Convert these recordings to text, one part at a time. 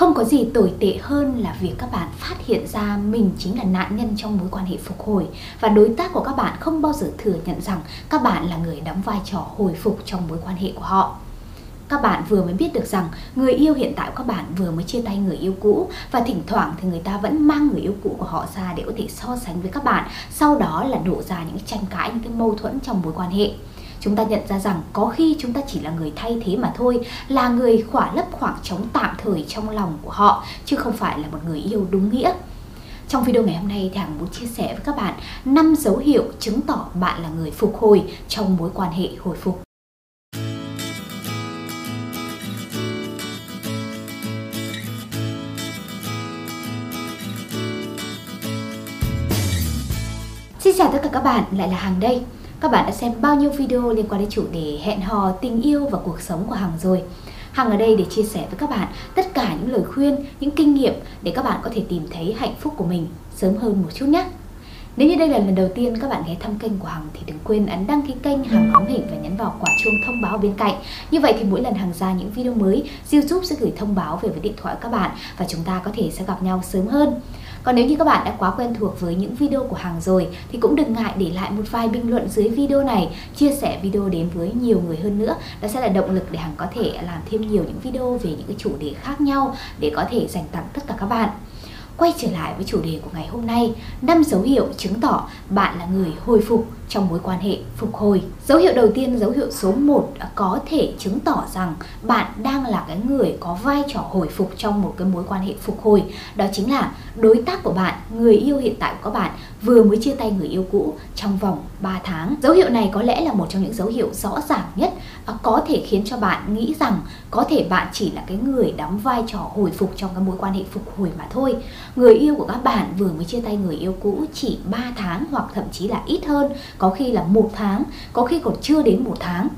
Không có gì tồi tệ hơn là việc các bạn phát hiện ra mình chính là nạn nhân trong mối quan hệ phục hồi. Và đối tác của các bạn không bao giờ thừa nhận rằng các bạn là người đóng vai trò hồi phục trong mối quan hệ của họ. Các bạn vừa mới biết được rằng người yêu hiện tại của các bạn vừa mới chia tay người yêu cũ. Và thỉnh thoảng thì người ta vẫn mang người yêu cũ của họ ra để có thể so sánh với các bạn, sau đó là đổ ra những tranh cãi, những cái mâu thuẫn trong mối quan hệ. Chúng ta nhận ra rằng có khi chúng ta chỉ là người thay thế mà thôi, là người khỏa lấp khoảng trống tạm thời trong lòng của họ, chứ không phải là một người yêu đúng nghĩa. Trong video ngày hôm nay thì Hằng muốn chia sẻ với các bạn 5 dấu hiệu chứng tỏ bạn là người phục hồi trong mối quan hệ hồi phục. Xin chào tất cả các bạn, lại là Hằng đây. Các bạn đã xem bao nhiêu video liên quan đến chủ đề hẹn hò, tình yêu và cuộc sống của Hằng rồi. Hằng ở đây để chia sẻ với các bạn tất cả những lời khuyên, những kinh nghiệm để các bạn có thể tìm thấy hạnh phúc của mình sớm hơn một chút nhé. Nếu như đây là lần đầu tiên các bạn ghé thăm kênh của Hằng thì đừng quên ấn đăng ký kênh Hằng hóng hình và nhấn vào quả chuông thông báo bên cạnh. Như vậy thì mỗi lần Hằng ra những video mới, YouTube sẽ gửi thông báo về với điện thoại các bạn và chúng ta có thể sẽ gặp nhau sớm hơn. Còn nếu như các bạn đã quá quen thuộc với những video của Hằng rồi thì cũng đừng ngại để lại một vài bình luận dưới video này, chia sẻ video đến với nhiều người hơn nữa. Đó sẽ là động lực để Hằng có thể làm thêm nhiều những video về những cái chủ đề khác nhau để có thể dành tặng tất cả các bạn. Quay trở lại với chủ đề của ngày hôm nay, năm dấu hiệu chứng tỏ bạn là người hồi phục trong mối quan hệ phục hồi. Dấu hiệu đầu tiên, dấu hiệu số 1 à, có thể chứng tỏ rằng bạn đang là cái người có vai trò hồi phục trong một cái mối quan hệ phục hồi. Đó chính là đối tác của bạn, người yêu hiện tại của các bạn vừa mới chia tay người yêu cũ trong vòng 3 tháng. Dấu hiệu này có lẽ là một trong những dấu hiệu rõ ràng nhất Ờ, có thể khiến cho bạn nghĩ rằng có thể bạn chỉ là cái người đóng vai trò hồi phục trong cái mối quan hệ phục hồi mà thôi. Người yêu của các bạn vừa mới chia tay người yêu cũ chỉ 3 tháng hoặc thậm chí là ít hơn có khi là một tháng, có khi còn chưa đến một tháng.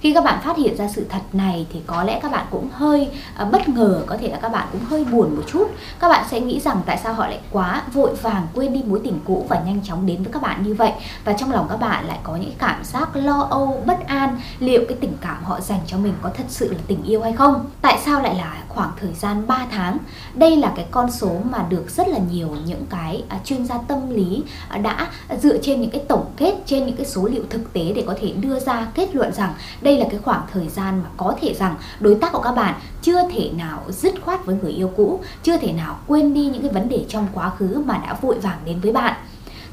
Khi các bạn phát hiện ra sự thật này thì có lẽ các bạn cũng hơi à, bất ngờ, có thể là các bạn cũng hơi buồn một chút. Các bạn sẽ nghĩ rằng tại sao họ lại quá vội vàng quên đi mối tình cũ và nhanh chóng đến với các bạn như vậy. Và trong lòng các bạn lại có những cảm giác lo âu, bất an, liệu cái tình cảm họ dành cho mình có thật sự là tình yêu hay không? Tại sao lại là khoảng thời gian 3 tháng? Đây là cái con số mà được rất là nhiều những cái à, chuyên gia tâm lý à, đã dựa trên những cái tổng kết, trên những cái số liệu thực tế để có thể đưa ra kết luận rằng đây đây là cái khoảng thời gian mà có thể rằng đối tác của các bạn chưa thể nào dứt khoát với người yêu cũ, chưa thể nào quên đi những cái vấn đề trong quá khứ mà đã vội vàng đến với bạn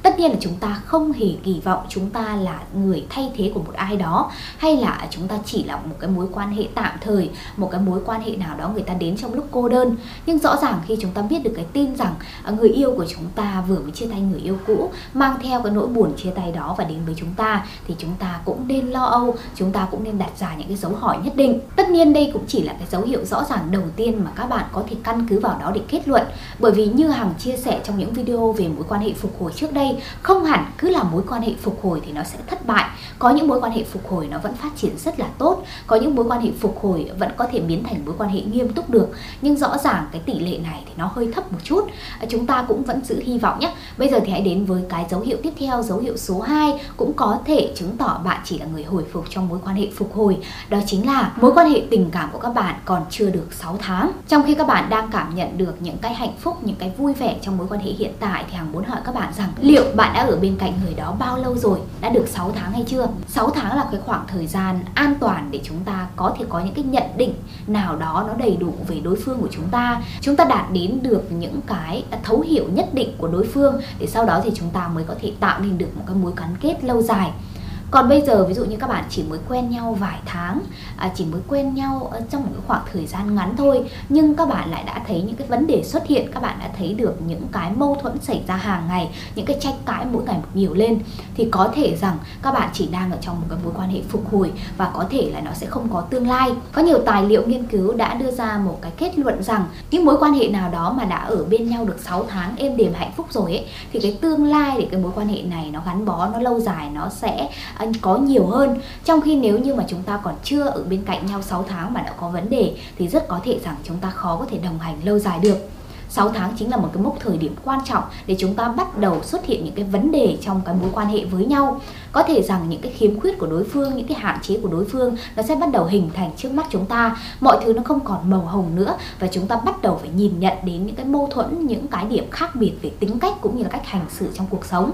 tất nhiên là chúng ta không hề kỳ vọng chúng ta là người thay thế của một ai đó, hay là chúng ta chỉ là một cái mối quan hệ tạm thời, một cái mối quan hệ nào đó người ta đến trong lúc cô đơn. Nhưng rõ ràng khi chúng ta biết được cái tin rằng à, người yêu của chúng ta vừa mới chia tay người yêu cũ, mang theo cái nỗi buồn chia tay đó và đến với chúng ta, thì chúng ta cũng nên lo âu, chúng ta cũng nên đặt ra những cái dấu hỏi nhất định. Tất nhiên đây cũng chỉ là cái dấu hiệu rõ ràng đầu tiên mà các bạn có thể căn cứ vào đó để kết luận. Bởi vì như hằng chia sẻ trong những video về mối quan hệ phục hồi trước đây không hẳn cứ là mối quan hệ phục hồi thì nó sẽ thất bại. Có những mối quan hệ phục hồi nó vẫn phát triển rất là tốt. Có những mối quan hệ phục hồi vẫn có thể biến thành mối quan hệ nghiêm túc được. Nhưng rõ ràng cái tỷ lệ này thì nó hơi thấp một chút. À, chúng ta cũng vẫn giữ hy vọng nhé. Bây giờ thì hãy đến với cái dấu hiệu tiếp theo, dấu hiệu số 2 cũng có thể chứng tỏ bạn chỉ là người hồi phục trong mối quan hệ phục hồi. Đó chính là mối quan hệ tình cảm của các bạn còn chưa được 6 tháng. Trong khi các bạn đang cảm nhận được những cái hạnh phúc, những cái vui vẻ trong mối quan hệ hiện tại thì hằng muốn hỏi các bạn rằng liệu bạn đã ở bên cạnh người đó bao lâu rồi? Đã được 6 tháng hay chưa? 6 tháng là cái khoảng thời gian an toàn để chúng ta có thể có những cái nhận định nào đó nó đầy đủ về đối phương của chúng ta. Chúng ta đạt đến được những cái thấu hiểu nhất định của đối phương, để sau đó thì chúng ta mới có thể tạo nên được một cái mối gắn kết lâu dài còn bây giờ ví dụ như các bạn chỉ mới quen nhau vài tháng à, chỉ mới quen nhau ờ, trong một khoảng thời gian ngắn thôi nhưng các bạn lại đã thấy những cái vấn đề xuất hiện các bạn đã thấy được những cái mâu thuẫn xảy ra hàng ngày những cái tranh cãi mỗi ngày một nhiều lên thì có thể rằng các bạn chỉ đang ở trong một cái mối quan hệ phục hồi và có thể là nó sẽ không có tương lai. Có nhiều tài liệu nghiên cứu đã đưa ra một cái kết luận rằng những mối quan hệ nào đó mà đã ở bên nhau được 6 tháng êm đềm hạnh phúc rồi ấy thì cái tương lai để cái mối quan hệ này nó gắn bó nó lâu dài nó sẽ có nhiều hơn. Trong khi nếu như mà chúng ta còn chưa ở bên cạnh nhau 6 tháng mà đã có vấn đề, thì rất có thể rằng chúng ta khó có thể đồng hành lâu dài được. 6 tháng chính là một cái mốc thời điểm quan trọng để chúng ta bắt đầu xuất hiện những cái vấn đề trong cái mối quan hệ với nhau có thể rằng những cái khiếm khuyết của đối phương, những cái hạn chế của đối phương, nó sẽ bắt đầu hình thành trước mắt chúng ta. Mọi thứ nó không còn màu hồng nữa và chúng ta bắt đầu phải nhìn nhận đến những cái mâu thuẫn, những cái điểm khác biệt về tính cách cũng như là cách hành xử trong cuộc sống.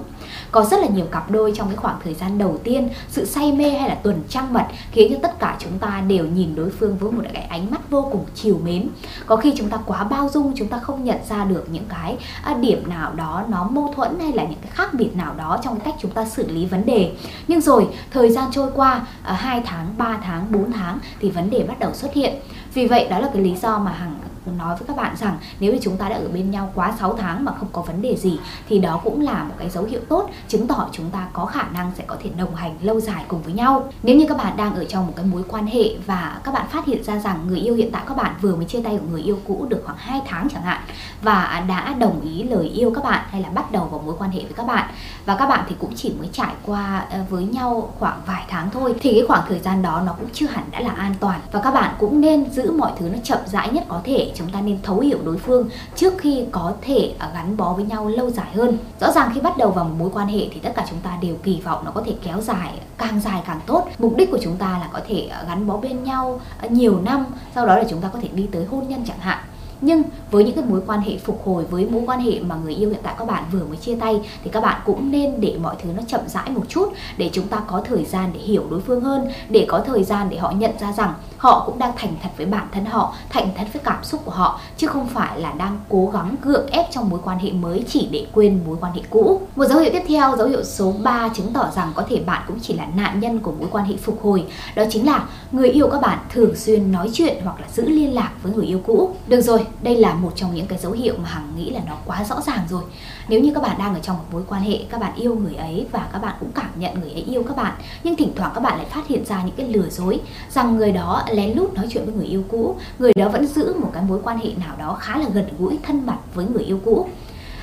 Có rất là nhiều cặp đôi trong cái khoảng thời gian đầu tiên, sự say mê hay là tuần trăng mật khiến cho tất cả chúng ta đều nhìn đối phương với một cái ánh mắt vô cùng chiều mến. Có khi chúng ta quá bao dung, chúng ta không nhận ra được những cái à, điểm nào đó nó mâu thuẫn hay là những cái khác biệt nào đó trong cách chúng ta xử lý vấn đề nhưng rồi thời gian trôi qua à, 2 tháng 3 tháng 4 tháng thì vấn đề bắt đầu xuất hiện. Vì vậy đó là cái lý do mà hằng nói với các bạn rằng nếu như chúng ta đã ở bên nhau quá 6 tháng mà không có vấn đề gì, thì đó cũng là một cái dấu hiệu tốt, chứng tỏ chúng ta có khả năng sẽ có thể đồng hành lâu dài cùng với nhau. Nếu như các bạn đang ở trong một cái mối quan hệ và các bạn phát hiện ra rằng người yêu hiện tại các bạn vừa mới chia tay của người yêu cũ được khoảng 2 tháng chẳng hạn, và đã đồng ý lời yêu các bạn hay là bắt đầu vào mối quan hệ với các bạn, và các bạn thì cũng chỉ mới trải qua ờ, với nhau khoảng vài tháng thôi, thì cái khoảng thời gian đó nó cũng chưa hẳn đã là an toàn và các bạn cũng nên giữ mọi thứ nó chậm rãi nhất có thể chúng ta nên thấu hiểu đối phương trước khi có thể à, gắn bó với nhau lâu dài hơn. Rõ ràng khi bắt đầu vào một mối quan hệ thì tất cả chúng ta đều kỳ vọng nó có thể kéo dài, càng dài càng tốt. Mục đích của chúng ta là có thể à, gắn bó bên nhau à, nhiều năm, sau đó là chúng ta có thể đi tới hôn nhân chẳng hạn nhưng với những cái mối quan hệ phục hồi, với mối quan hệ mà người yêu hiện tại các bạn vừa mới chia tay, thì các bạn cũng nên để mọi thứ nó chậm rãi một chút để chúng ta có thời gian để hiểu đối phương hơn, để có thời gian để họ nhận ra rằng họ cũng đang thành thật với bản thân họ, thành thật với cảm xúc của họ, chứ không phải là đang cố gắng gượng ép trong mối quan hệ mới chỉ để quên mối quan hệ cũ. Một dấu hiệu tiếp theo, dấu hiệu số 3 chứng tỏ rằng có thể bạn cũng chỉ là nạn nhân của mối quan hệ phục hồi. Đó chính là người yêu các bạn thường xuyên nói chuyện hoặc là giữ liên lạc với người yêu cũ. Được rồi đây là một trong những cái dấu hiệu mà hằng nghĩ là nó quá rõ ràng rồi. Nếu như các bạn đang ở trong một mối quan hệ các bạn yêu người ấy và các bạn cũng cảm nhận người ấy yêu các bạn nhưng thỉnh thoảng các bạn lại phát hiện ra những cái lừa dối rằng người đó lén lút nói chuyện với người yêu cũ người đó vẫn giữ một cái mối quan hệ nào đó khá là gần gũi thân mật với người yêu cũ.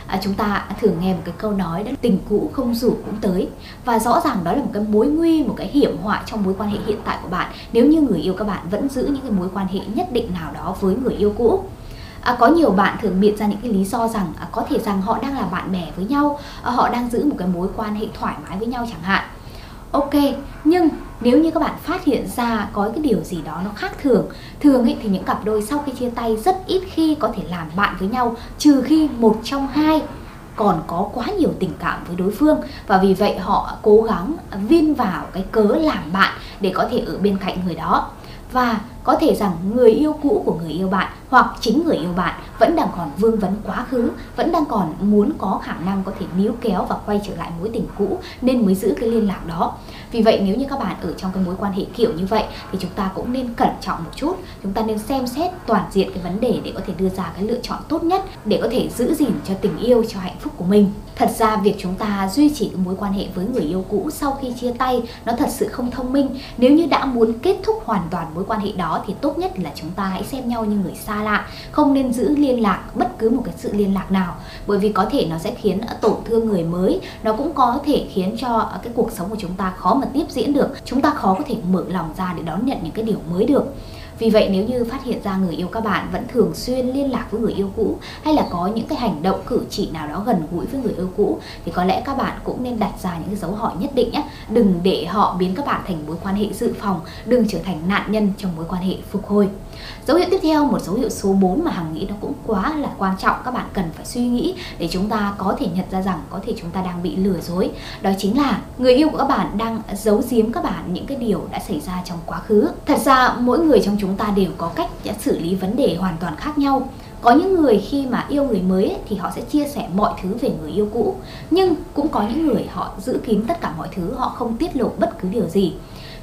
À, chúng ta thường nghe một cái câu nói đó tình cũ không rủ cũng tới. Và rõ ràng đó là một cái mối nguy một cái hiểm họa trong mối quan hệ hiện tại của bạn nếu như người yêu các bạn vẫn giữ những cái mối quan hệ nhất định nào đó với người yêu cũ. À, có nhiều bạn thường biện ra những cái lý do rằng à, có thể rằng họ đang là bạn bè với nhau, à, họ đang giữ một cái mối quan hệ thoải mái với nhau chẳng hạn. Ok, nhưng nếu như các bạn phát hiện ra có cái điều gì đó nó khác thường thường ấy thì những cặp đôi sau khi chia tay rất ít khi có thể làm bạn với nhau trừ khi một trong hai còn có quá nhiều tình cảm với đối phương và vì vậy họ cố gắng viên vào cái cớ làm bạn để có thể ở bên cạnh người đó và có thể rằng người yêu cũ của người yêu bạn hoặc chính người yêu bạn vẫn đang còn vương vấn quá khứ, vẫn đang còn muốn có khả năng có thể níu kéo và quay trở lại mối tình cũ nên mới giữ cái liên lạc đó. Vì vậy nếu như các bạn ở trong cái mối quan hệ kiểu như vậy thì chúng ta cũng nên cẩn trọng một chút, chúng ta nên xem xét toàn diện cái vấn đề để có thể đưa ra cái lựa chọn tốt nhất để có thể giữ gìn cho tình yêu cho hạnh phúc của mình. Thật ra việc chúng ta duy trì mối quan hệ với người yêu cũ sau khi chia tay nó thật sự không thông minh. Nếu như đã muốn kết thúc hoàn toàn mối quan hệ đó thì tốt nhất là chúng ta hãy xem nhau như người xa lạ, không nên giữ liên lạc bất cứ một cái sự liên lạc nào bởi vì có thể nó sẽ khiến tổn thương người mới, nó cũng có thể khiến cho cái cuộc sống của chúng ta khó mà tiếp diễn được. Chúng ta khó có thể mở lòng ra để đón nhận những cái điều mới được. Vì vậy nếu như phát hiện ra người yêu các bạn vẫn thường xuyên liên lạc với người yêu cũ hay là có những cái hành động cử chỉ nào đó gần gũi với người yêu cũ thì có lẽ các bạn cũng nên đặt ra những cái dấu hỏi nhất định nhé. Đừng để họ biến các bạn thành mối quan hệ dự phòng, đừng trở thành nạn nhân trong mối quan hệ phục hồi. Dấu hiệu tiếp theo, một dấu hiệu số 4 mà Hằng nghĩ nó cũng quá là quan trọng các bạn cần phải suy nghĩ để chúng ta có thể nhận ra rằng có thể chúng ta đang bị lừa dối. Đó chính là người yêu của các bạn đang giấu giếm các bạn những cái điều đã xảy ra trong quá khứ. Thật ra mỗi người trong chúng ta đều có cách đã xử lý vấn đề hoàn toàn khác nhau có những người khi mà yêu người mới ấy, thì họ sẽ chia sẻ mọi thứ về người yêu cũ nhưng cũng có những người họ giữ kín tất cả mọi thứ họ không tiết lộ bất cứ điều gì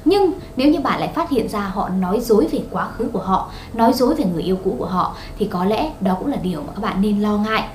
nhưng nếu như bạn lại phát hiện ra họ nói dối về quá khứ của họ, nói dối về người yêu cũ của họ, thì có lẽ đó cũng là điều mà các bạn nên lo ngại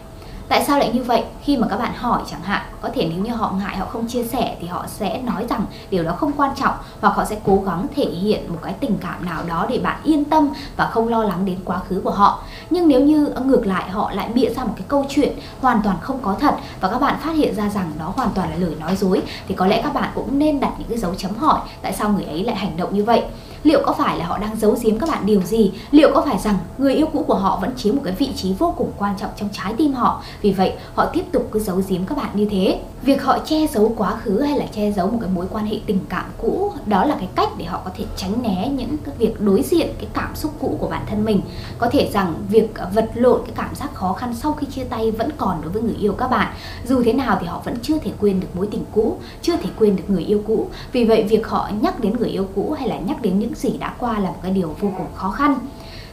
tại sao lại như vậy? Khi mà các bạn hỏi chẳng hạn, có thể nếu như họ ngại, họ không chia sẻ thì họ sẽ nói rằng điều đó không quan trọng hoặc họ sẽ cố gắng thể hiện một cái tình cảm nào đó để bạn yên tâm và không lo lắng đến quá khứ của họ. Nhưng nếu như ngược lại, họ lại bịa ra một cái câu chuyện hoàn toàn không có thật và các bạn phát hiện ra rằng đó hoàn toàn là lời nói dối, thì có lẽ các bạn cũng nên đặt những cái dấu chấm hỏi tại sao người ấy lại hành động như vậy liệu có phải là họ đang giấu giếm các bạn điều gì? Liệu có phải rằng người yêu cũ của họ vẫn chiếm một cái vị trí vô cùng quan trọng trong trái tim họ? Vì vậy, họ tiếp tục cứ giấu giếm các bạn như thế việc họ che giấu quá khứ hay là che giấu một cái mối quan hệ tình cảm cũ, đó là cái cách để họ có thể tránh né những cái việc đối diện cái cảm xúc cũ của bản thân mình. Có thể rằng việc à, vật lộn cái cảm giác khó khăn sau khi chia tay vẫn còn đối với người yêu các bạn. Dù thế nào thì họ vẫn chưa thể quên được mối tình cũ, chưa thể quên được người yêu cũ. Vì vậy, việc họ nhắc đến người yêu cũ hay là nhắc đến những gì đã qua là một cái điều vô cùng khó khăn.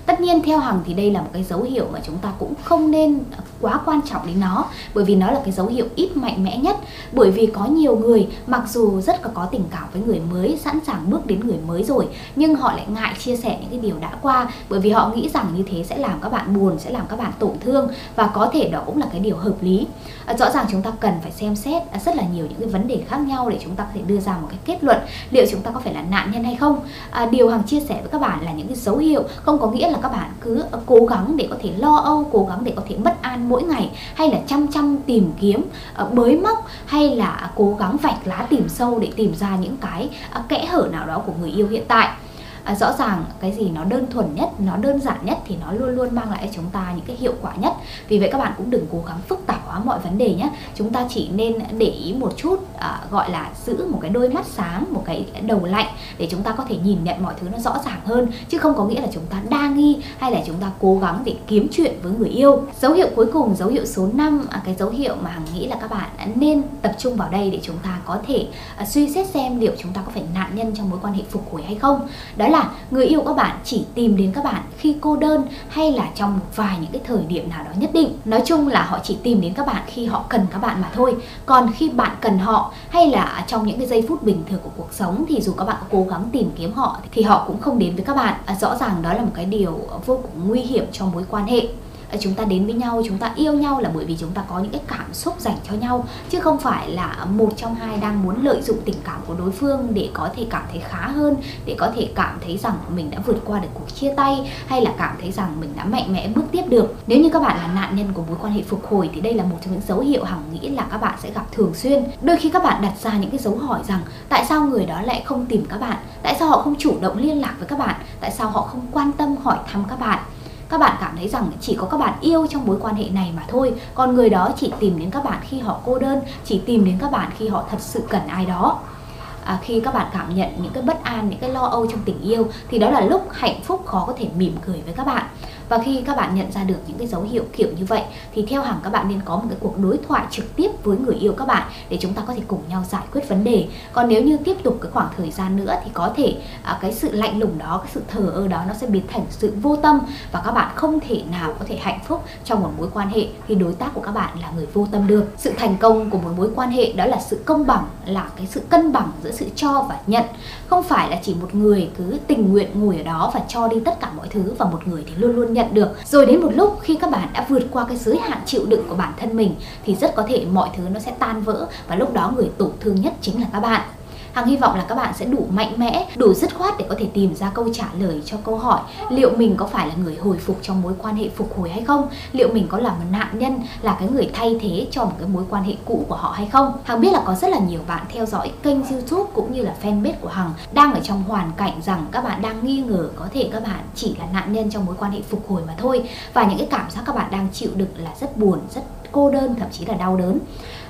Tất nhiên theo Hằng thì đây là một cái dấu hiệu mà chúng ta cũng không nên quá quan trọng đến nó bởi vì nó là cái dấu hiệu ít mạnh mẽ nhất. Bởi vì có nhiều người mặc dù rất là có tình cảm với người mới sẵn sàng bước đến người mới rồi nhưng họ lại ngại chia sẻ những cái điều đã qua bởi vì họ nghĩ rằng như thế sẽ làm các bạn buồn sẽ làm các bạn tổn thương và có thể đó cũng là cái điều hợp lý. À, rõ ràng chúng ta cần phải xem xét à, rất là nhiều những cái vấn đề khác nhau để chúng ta có thể đưa ra một cái kết luận liệu chúng ta có phải là nạn nhân hay không. À, điều Hằng chia sẻ với các bạn là những cái dấu hiệu không có nghĩa là các bạn cứ cố gắng để có thể lo âu cố gắng để có thể bất an mỗi ngày hay là chăm chăm tìm kiếm ờ, bới móc hay là cố gắng vạch lá tìm sâu để tìm ra những cái ờ, kẽ hở nào đó của người yêu hiện tại. À, rõ ràng cái gì nó đơn thuần nhất nó đơn giản nhất thì nó luôn luôn mang lại cho chúng ta những cái hiệu quả nhất. Vì vậy các bạn cũng đừng cố gắng phức tạp hóa mọi vấn đề nhé. Chúng ta chỉ nên để ý một chút uh, gọi là giữ một cái đôi mắt sáng một cái đầu lạnh để chúng ta có thể nhìn nhận mọi thứ nó rõ ràng hơn. Chứ không có nghĩa là chúng ta đa nghi hay là chúng ta cố gắng để kiếm chuyện với người yêu. Dấu hiệu cuối cùng dấu hiệu số 5 à, cái dấu hiệu mà hằng nghĩ là các bạn nên tập trung vào đây để chúng ta có thể uh, suy xét xem liệu chúng ta có phải nạn nhân trong mối quan hệ phục hồi hay không. Đó là người yêu các bạn chỉ tìm đến các bạn khi cô đơn hay là trong một vài những cái thời điểm nào đó nhất định. Nói chung là họ chỉ tìm đến các bạn khi họ cần các bạn mà thôi. Còn khi bạn cần họ hay là trong những cái giây phút bình thường của cuộc sống thì dù các bạn có cố gắng tìm kiếm họ thì họ cũng không đến với các bạn. À, rõ ràng đó là một cái điều vô cùng nguy hiểm cho mối quan hệ. Ờ, chúng ta đến với nhau, chúng ta yêu nhau là bởi vì chúng ta có những cái cảm xúc dành cho nhau, chứ không phải là một trong hai đang muốn lợi dụng tình cảm của đối phương để có thể cảm thấy khá hơn, để có thể cảm thấy rằng mình đã vượt qua được cuộc chia tay hay là cảm thấy rằng mình đã mạnh mẽ bước tiếp được. Nếu như các bạn là nạn nhân của mối quan hệ phục hồi thì đây là một trong những dấu hiệu hằng nghĩ là các bạn sẽ gặp thường xuyên. Đôi khi các bạn đặt ra những cái dấu hỏi rằng, tại sao người đó lại không tìm các bạn? Tại sao họ không chủ động liên lạc với các bạn? Tại sao họ không quan tâm hỏi thăm các bạn? Các bạn cảm thấy rằng chỉ có các bạn yêu trong mối quan hệ này mà thôi. Còn người đó chỉ tìm đến các bạn khi họ cô đơn chỉ tìm đến các bạn khi họ thật sự cần ai đó. À, khi các bạn cảm nhận những cái bất an những cái lo âu trong tình yêu thì đó là lúc hạnh phúc khó có thể mỉm cười với các bạn và khi các bạn nhận ra được những cái dấu hiệu kiểu như vậy thì theo hẳn các bạn nên có một cái cuộc đối thoại trực tiếp với người yêu các bạn để chúng ta có thể cùng nhau giải quyết vấn đề. Còn nếu như tiếp tục cái khoảng thời gian nữa thì có thể à, cái sự lạnh lùng đó cái sự thờ ơ đó nó sẽ biến thành sự vô tâm và các bạn không thể nào có thể hạnh phúc trong một mối quan hệ khi đối tác của các bạn là người vô tâm được. Sự thành công của một mối quan hệ đó là sự công bằng là cái sự cân bằng giữa sự cho và nhận. Không phải là chỉ một người cứ tình nguyện ngồi ở đó và cho đi tất cả mọi thứ và một người thì luôn luôn nhận nhận được. Rồi đến một lúc khi các bạn đã vượt qua cái giới hạn chịu đựng của bản thân mình, thì rất có thể mọi thứ nó sẽ tan vỡ và lúc đó người tổn thương nhất chính là các bạn. Hằng hy vọng là các bạn sẽ đủ mạnh mẽ, đủ dứt khoát để có thể tìm ra câu trả lời cho câu hỏi liệu mình có phải là người hồi phục trong mối quan hệ phục hồi hay không? Liệu mình có là một nạn nhân, là cái người thay thế cho một cái mối quan hệ cũ của họ hay không? Hằng biết là có rất là nhiều bạn theo dõi kênh youtube cũng như là fanpage của Hằng đang ở trong hoàn cảnh rằng các bạn đang nghi ngờ có thể các bạn chỉ là nạn nhân trong mối quan hệ phục hồi mà thôi và những cái cảm giác các bạn đang chịu đựng là rất buồn, rất cô đơn, thậm chí là đau đớn.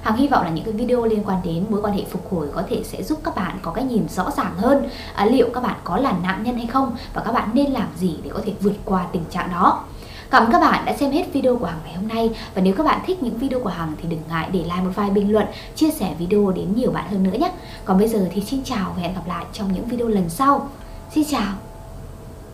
Hằng hy vọng là những cái video liên quan đến mối quan hệ phục hồi có thể sẽ giúp các bạn có cái nhìn rõ ràng hơn à, liệu các bạn có là nạn nhân hay không và các bạn nên làm gì để có thể vượt qua tình trạng đó. Cảm ơn các bạn đã xem hết video của Hằng ngày hôm nay Và nếu các bạn thích những video của Hằng thì đừng ngại để lại một vài bình luận Chia sẻ video đến nhiều bạn hơn nữa nhé Còn bây giờ thì xin chào và hẹn gặp lại trong những video lần sau Xin chào